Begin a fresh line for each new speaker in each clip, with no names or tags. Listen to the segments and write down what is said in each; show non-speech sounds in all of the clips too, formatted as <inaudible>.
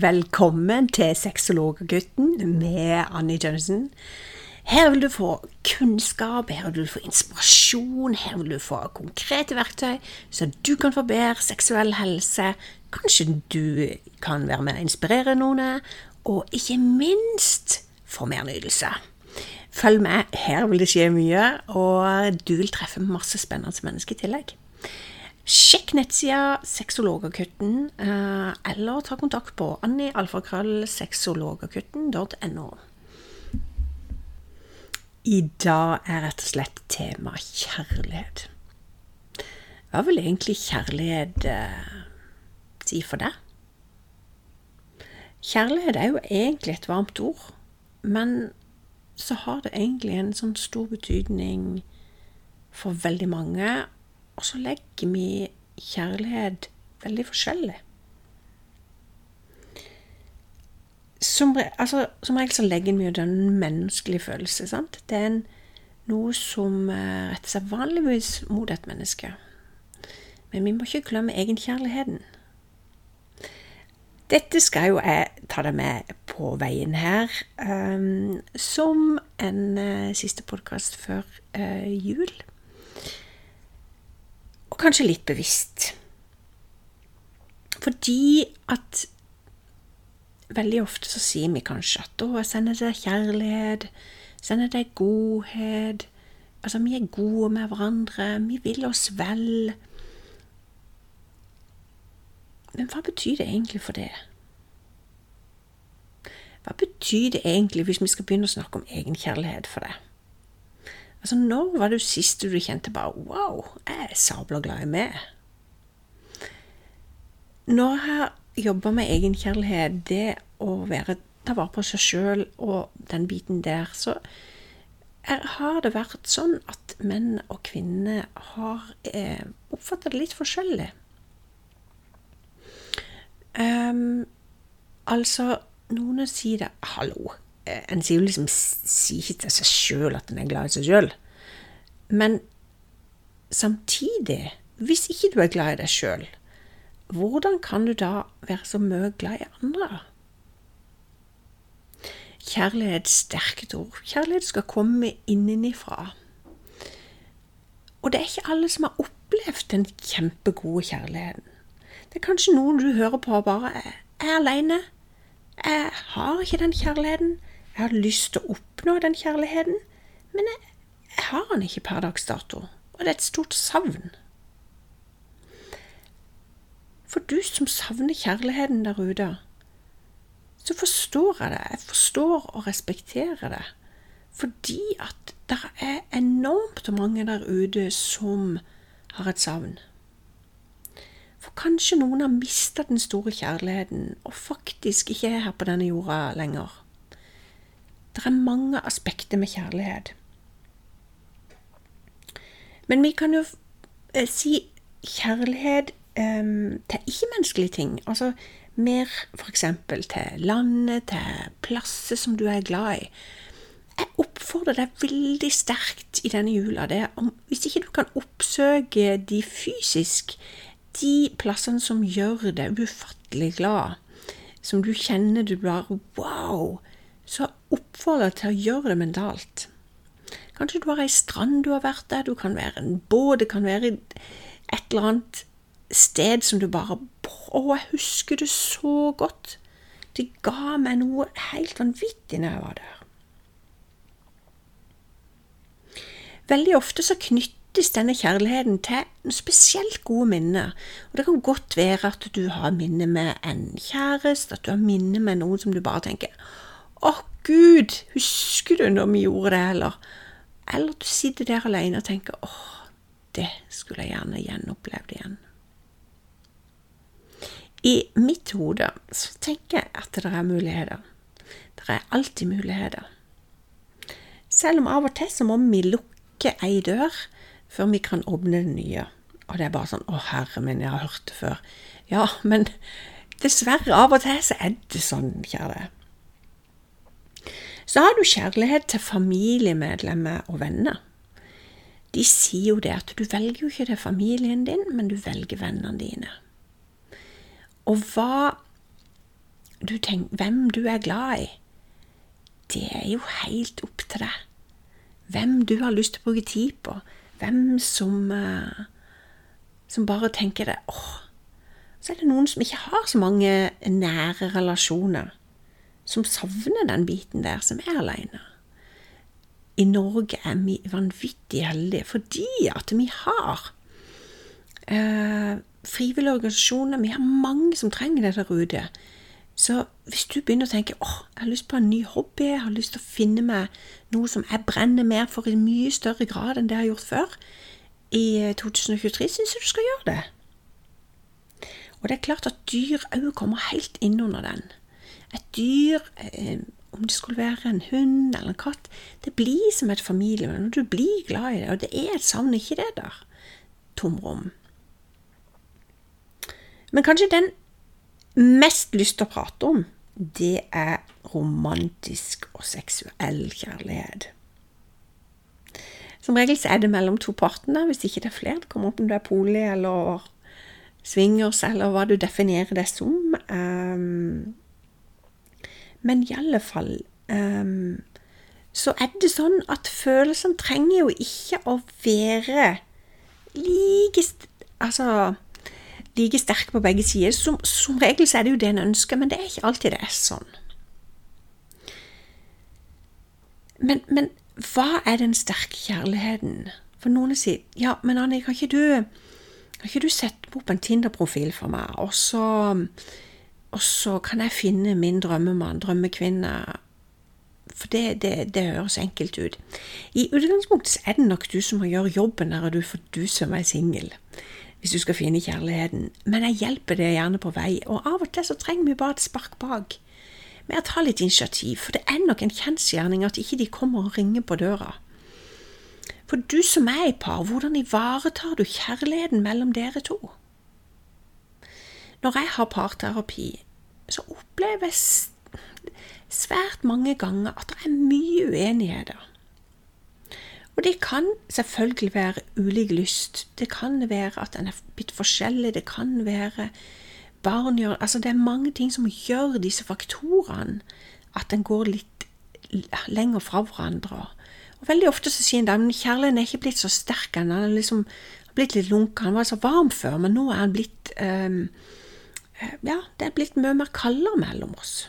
Velkommen til Sexologgutten med Annie Johnson. Her vil du få kunnskap, her vil du få inspirasjon, her vil du få konkrete verktøy, så du kan få bedre seksuell helse. Kanskje du kan være med å inspirere noen, og ikke minst få mer nytelse. Følg med, her vil det skje mye, og du vil treffe masse spennende mennesker i tillegg. Sjekk nettsida Sexologerkutten, eh, eller ta kontakt på annialfakrøllsexologakutten.no. I dag er rett og slett tema kjærlighet. Hva vil egentlig kjærlighet eh, si for deg? Kjærlighet er jo egentlig et varmt ord, men så har det egentlig en sånn stor betydning for veldig mange, og så legger vi kjærlighet veldig forskjellig. Som, altså, som regel så legger vi jo den menneskelige følelse. sant? Det er en, noe som uh, retter seg vanligvis mot et menneske. Men vi må ikke glemme egenkjærligheten. Dette skal jo jeg ta deg med på veien her, um, som en uh, siste podkast før uh, jul kanskje litt bevisst. Fordi at veldig ofte så sier vi kanskje at 'å, jeg sender deg kjærlighet', 'sender deg godhet'. Altså, vi er gode med hverandre, vi vil oss vel. Men hva betyr det egentlig for det? Hva betyr det egentlig hvis vi skal begynne å snakke om egenkjærlighet for det? Altså, når var det siste du kjente bare Wow, jeg er sabla glad i meg? Når jeg har jobba med egenkjærlighet, det å være, ta vare på seg sjøl og den biten der, så er, har det vært sånn at menn og kvinner har eh, oppfatta det litt forskjellig. Um, altså, noen sier det Hallo, en sier jo liksom sier ikke til seg sjøl at en er glad i seg sjøl. Men samtidig, hvis ikke du er glad i deg sjøl, hvordan kan du da være så mye glad i andre? Kjærlighet, sterkt ord. Kjærlighet skal komme innenifra. Og det er ikke alle som har opplevd den kjempegode kjærligheten. Det er kanskje noen du hører på og bare er aleine. Jeg har ikke den kjærligheten. Jeg har lyst til å oppnå den kjærligheten, men jeg, jeg har den ikke per dags dato, og det er et stort savn. For du som savner kjærligheten der ute, så forstår jeg det. Jeg forstår og respekterer det. Fordi at det er enormt mange der ute som har et savn. For kanskje noen har mista den store kjærligheten og faktisk ikke er her på denne jorda lenger. Det er mange aspekter med kjærlighet. Men vi kan jo eh, si kjærlighet um, til ikke-menneskelige ting. Altså mer f.eks. til landet, til plasser som du er glad i. Jeg oppfordrer deg veldig sterkt i denne jula. Det om, hvis ikke du kan oppsøke de fysisk, de plassene som gjør deg ufattelig glad, som du kjenner du bare Wow! Så oppfordrer jeg til å gjøre det mentalt. Kanskje du har ei strand du har vært der, du kan være en båt, det kan være et eller annet sted som du bare Å, jeg husker det så godt. Det ga meg noe helt vanvittig når jeg var der. Veldig ofte så knyttes denne kjærligheten til spesielt gode minner. Og det kan godt være at du har minner med en kjæreste, at du har minner med noen som du bare tenker å, Gud, husker du når vi gjorde det, eller Eller du sitter der alene og tenker åh, det skulle jeg gjerne gjenopplevd igjen. I mitt hode så tenker jeg at det er muligheter. Det er alltid muligheter. Selv om av og til så må vi lukke ei dør før vi kan åpne den nye. Og det er bare sånn Å, herre min, jeg har hørt det før. Ja, men dessverre, av og til så er det sånn, kjære. Så har du kjærlighet til familiemedlemmer og venner. De sier jo det at du velger jo ikke det familien din, men du velger vennene dine. Og hva du tenker, hvem du er glad i, det er jo helt opp til deg. Hvem du har lyst til å bruke tid på. Hvem som, uh, som bare tenker det åh. Så er det noen som ikke har så mange nære relasjoner, som savner den biten der, som er aleine. I Norge er vi vanvittig heldige fordi at vi har eh, frivillige organisasjoner. Vi har mange som trenger det der ute. Så hvis du begynner å tenke åh, jeg har lyst på en ny hobby, jeg har lyst til å finne meg noe som jeg brenner mer for i mye større grad enn det jeg har gjort før, i 2023 eh, syns jeg du skal gjøre det. Og det er klart at dyr òg kommer helt inn under den. Et dyr, eh, om det skulle være en hund eller en katt, det blir som et familiemedlem. Du blir glad i det, og det er et savn, ikke det der tomrom. Men kanskje den mest lyst til å prate om, det er romantisk og seksuell kjærlighet. Som regel er det mellom to partene, hvis ikke det er flere. Det kommer opp om du er poli eller swingers, eller hva du definerer det som. Um, men i alle fall um, så er det sånn at følelsene trenger jo ikke å være like Altså like sterke på begge sider. Som, som, regel så er det jo det en ønsker, men det er ikke alltid det er sånn. Men, men hva er den sterke kjærligheten? For noen sier ja, men Annie, kan ikke du, kan ikke du sette opp en Tinder-profil for meg, og så, og så kan jeg finne min drømmemann, drømmekvinne, for det, det, det, høres enkelt ut. I utgangspunktet er det nok du som må gjøre jobben der du, for du som er singel hvis du skal finne kjærligheten, men jeg hjelper deg gjerne på vei, og av og til så trenger vi bare et spark bak. Med å ta litt initiativ, for det er nok en kjensgjerning at ikke de kommer og ringer på døra. For du som er i par, hvordan ivaretar du kjærligheten mellom dere to? Når jeg har parterapi, så opplever jeg svært mange ganger at det er mye uenigheter. Og det kan selvfølgelig være ulik lyst. Det kan være at en er blitt forskjellig. Det kan være barn gjør Altså, det er mange ting som gjør disse faktorene at en går litt lenger fra hverandre. Og Veldig ofte så sier en at kjærligheten er ikke blitt så sterk. Han er liksom blitt litt lunken. Han var så varm før, men nå er han blitt um, Ja, det er blitt mye mer kaldere mellom oss.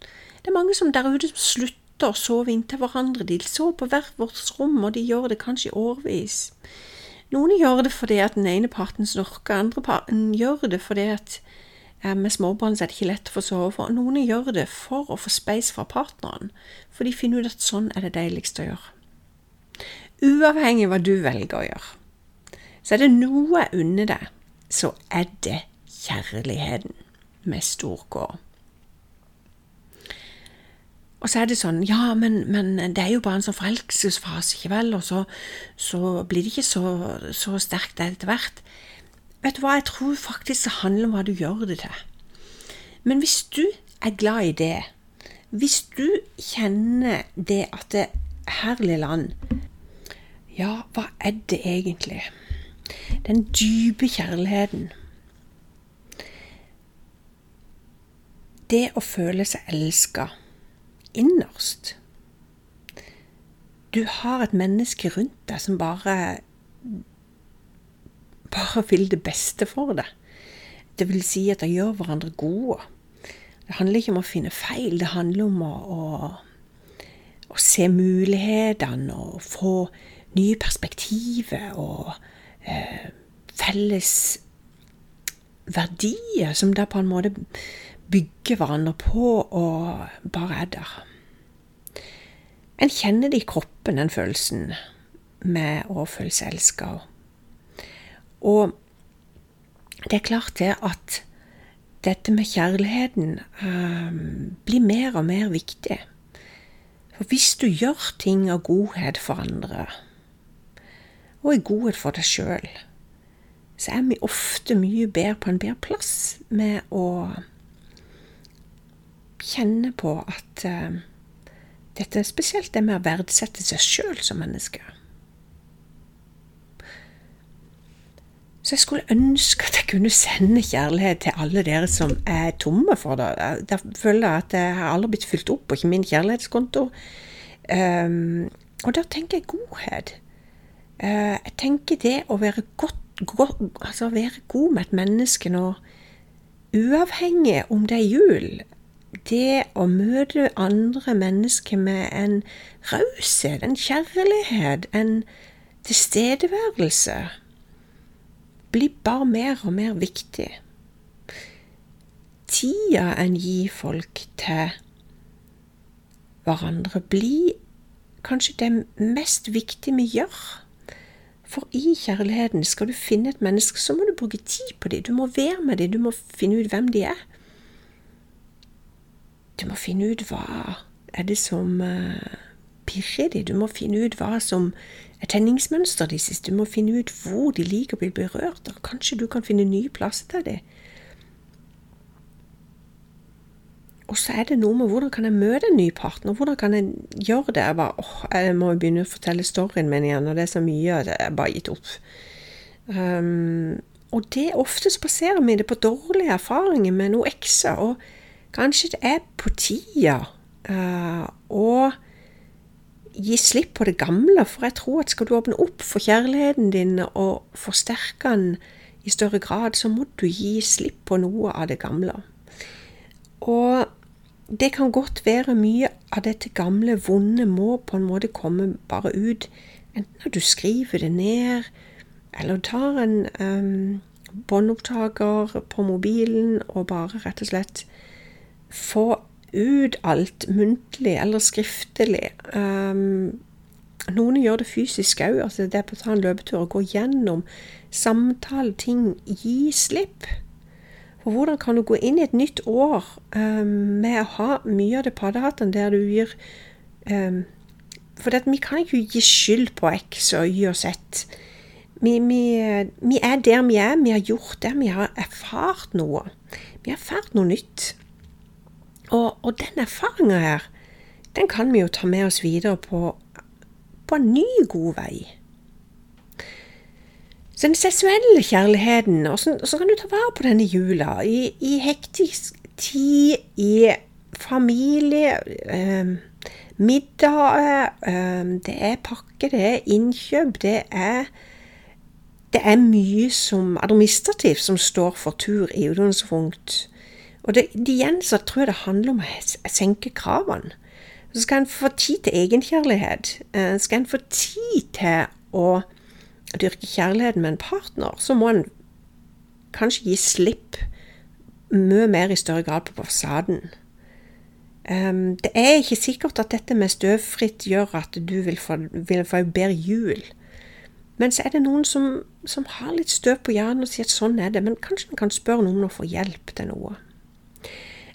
Det er mange som der ute som slutter å sove inntil hverandre. De sover på hvert vårt rom, og de gjør det kanskje i årevis. Noen gjør det fordi at den ene parten snorker, andre parten gjør det fordi at eh, med småbarn er det ikke lett å få sove, og noen gjør det for å få speis fra partneren, for de finner ut at sånn er det deiligst å gjøre. Uavhengig av hva du velger å gjøre, så er det noe jeg unner deg, så er det kjærligheten med stor K. Og så er det sånn Ja, men, men det er jo bare en sånn forelskelsesfase, ikke vel? Og så, så, blir det ikke så, så sterkt etter hvert. Vet du hva, jeg tror faktisk det handler om hva du gjør det til. Men hvis du er glad i det, hvis du kjenner det at det herlige land Ja, hva er det egentlig? Den dype kjærligheten. Det å føle seg elska innerst. Du har et menneske rundt deg som bare bare vil det beste for deg. Det vil si at de gjør hverandre gode. Det handler ikke om å finne feil, det handler om å, å, å se mulighetene og få nye perspektiver og eh, felles verdier som da på en måte bygger hverandre på og bare er der. En kjenner det i kroppen, den følelsen med å føle seg elska. Og det er klart det at dette med kjærligheten eh, blir mer og mer viktig. For hvis du gjør ting av godhet for andre, og i godhet for deg sjøl, så er vi ofte mye bedre på en bedre plass med å kjenne på at uh, dette er spesielt det med å verdsette seg sjøl som menneske. Så jeg skulle ønske at jeg kunne sende kjærlighet til alle dere som er tomme for det. Jeg føler jeg at jeg har aldri blitt fylt opp på ikke min kjærlighetskonto. Um, og da tenker jeg godhet. Uh, jeg tenker det å være godt, godt, altså være god med et menneske nå, uavhengig om det er jul, det å møte andre mennesker med en raushet, en kjærlighet, en tilstedeværelse, blir bare mer og mer viktig. Tida en gir folk til hverandre, blir kanskje det mest viktige vi gjør. For i kjærligheten skal du finne et menneske, så må du bruke tid på dem. Du må være med dem, du må finne ut hvem de er. Du må finne ut hva er det som uh, pirrer dem. Du må finne ut hva som er tenningsmønsteret deres. Du må finne ut hvor de liker å bli berørt. Og kanskje du kan finne nye plasser til dem. Og så er det noe med hvordan kan jeg møte en ny partner? Hvordan kan jeg gjøre det? Jeg bare, åh, jeg må begynne å fortelle storyen min igjen, og det er så mye at jeg bare gitt opp. Um, og det ofte så baserer vi det på dårlige erfaringer med noe ekser. Og kanskje det er på tida uh, å gi slipp på det gamle, for jeg tror at skal du åpne opp for kjærligheten din og forsterke den i større grad, så må du gi slipp på noe av det gamle. Og det kan godt være mye av dette gamle, vonde må på en måte komme bare ut, enten når du skriver det ned, eller tar en um, båndopptaker på mobilen og bare rett og slett få ut alt muntlig eller skriftlig. Um, noen gjør det fysisk òg, altså det på å ta en løpetur og gå gjennom samtale, ting, gi slipp. For hvordan kan du gå inn i et nytt år um, med å ha mye av det paddehatten der du gir um, For det, vi kan ikke gi skyld på X og Y og Z. Vi, vi, vi, er der vi er. Vi har gjort det. Vi har erfart noe. Vi har erfart noe nytt. Og, og den erfaringa her, den kan vi jo ta med oss videre på, på en ny, god vei. Så den seksuelle kjærligheten, åssen kan du ta vare på denne jula? I, i hektisk tid, i familie, eh, middag, eh, det er pakke, det er innkjøp, det er det er mye som administrativt som står for tur i utgangspunkt. Og det, igjen så tror jeg det handler om å senke kravene. Så skal en få tid til egenkjærlighet. Eh, skal en få tid til å dyrke kjærligheten med en partner, så må en kanskje gi slipp mye mer i større grad på fasaden. Um, det er ikke sikkert at dette med støvfritt gjør at du vil få, vil få bedre jul. Men så er det noen som, som har litt støv på hjernen og sier at sånn er det. Men kanskje man kan spørre noen om å få hjelp til noe.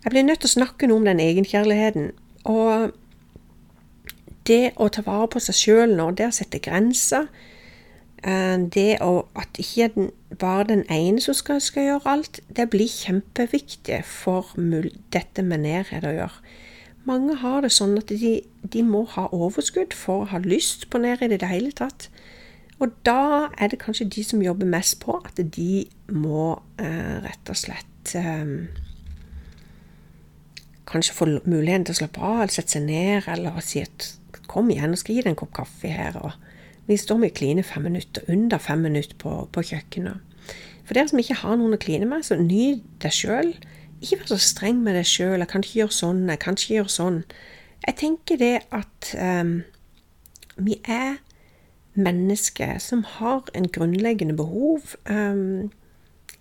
Jeg blir nødt til å snakke noe om den egenkjærligheten. Og det å ta vare på seg sjøl nå, det å sette grenser, Eh, det å, at ikke bare den ene som skal, skal, gjøre alt, det blir kjempeviktig for dette med nærhet å gjøre. Mange har det sånn at de, de, må ha overskudd for å ha lyst på nærhet i det hele tatt. Og da er det kanskje de som jobber mest på at de må eh, rett og slett eh, Kanskje få muligheten til å slappe av, eller sette seg ned, eller si at kom igjen, og skal gi deg en kopp kaffe her. og vi står med å kline fem minutter, under fem minutter på, på kjøkkenet. For dere som ikke har noen å kline med, så nyt deg sjøl. Ikke vær så streng med deg sjøl. 'Jeg kan ikke gjøre sånn. Jeg kan ikke gjøre sånn.' Jeg tenker det at um, vi er mennesker som har en grunnleggende behov. Um,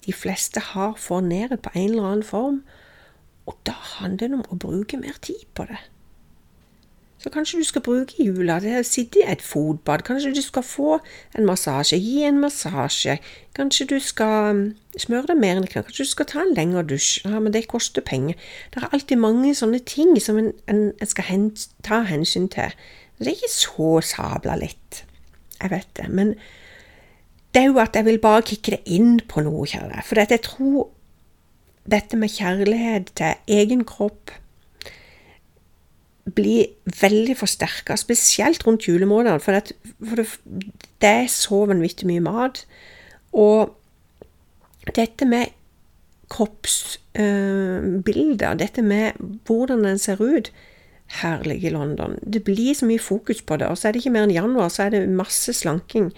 de fleste har for nærhet på en eller annen form. Og da handler det om å bruke mer tid på det. Så kanskje du skal bruke jula til å sitte i et fotbad. Kanskje du skal få en massasje. Gi en massasje. Kanskje du skal um, smøre deg mer enn det Kanskje du skal ta en lengre dusj. Ja, men det koster penger. Det er alltid mange sånne ting som en, en, en skal hen, ta hensyn til. Det er ikke så sabla lett. Jeg vet det. Men det er jo at jeg vil bare kikke det inn på noe, kjære. For jeg tror dette med kjærlighet til egen kropp blir veldig forsterka, spesielt rundt julemånedene. For, det, for det, det, er så vanvittig mye mat. Og dette med kroppsbilder, dette med hvordan den ser ut Herlige London. Det blir så mye fokus på det, og så er det ikke mer enn januar, så er det masse slanking.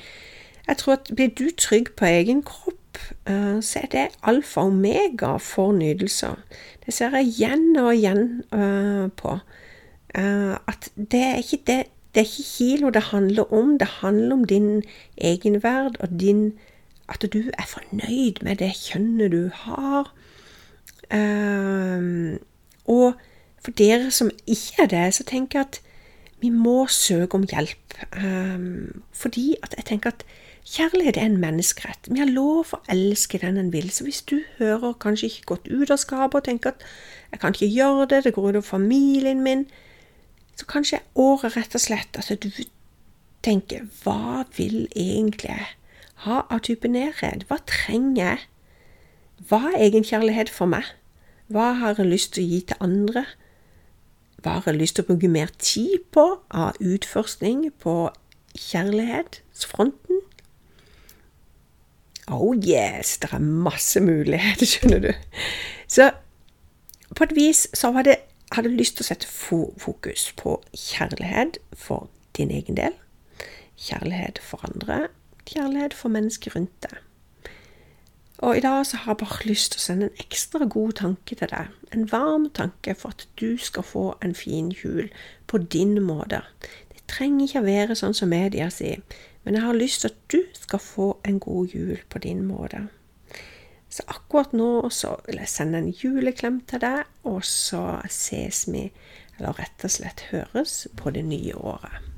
Jeg tror at blir du trygg på egen kropp, eh, så er det alfa og omega for nydelser. Det ser jeg igjen og igjen eh, på. Eh, at det er ikke det det er ikke kilo det handler om, det handler om din egenverd og din At du er fornøyd med det kjønnet du har. Um, og for dere som ikke er det, så tenker jeg at vi må søke om hjelp. Um, fordi at jeg tenker at kjærlighet er en menneskerett. Vi har lov å elske den en vil. Så hvis du hører kanskje ikke gått ut av skapet og tenker at jeg kan ikke gjøre det, det går ut over familien min, så kanskje året rett og slett at du tenker hva vil egentlig ha av type nærhet? Hva trenger jeg? Hva er egenkjærlighet for meg? Hva har jeg lyst til å gi til andre? Hva har jeg lyst til å bruke mer tid på av utforskning på kjærlighetsfronten? Oh yes, det er masse muligheter, <laughs> skjønner du. Så på et vis så hadde lyst til å sette fokus på kjærlighet for din egen del, kjærlighet for andre, kjærlighet for mennesker rundt deg. Og i dag så har jeg bare lyst til å sende en ekstra god tanke til deg. En varm tanke for at du skal få en fin jul på din måte. Det trenger ikke å være sånn som media sier, men jeg har lyst til at du skal få en god jul på din måte. Så akkurat nå så vil jeg sende en juleklem til deg, og så ses vi, eller rett og slett høres, på det nye året.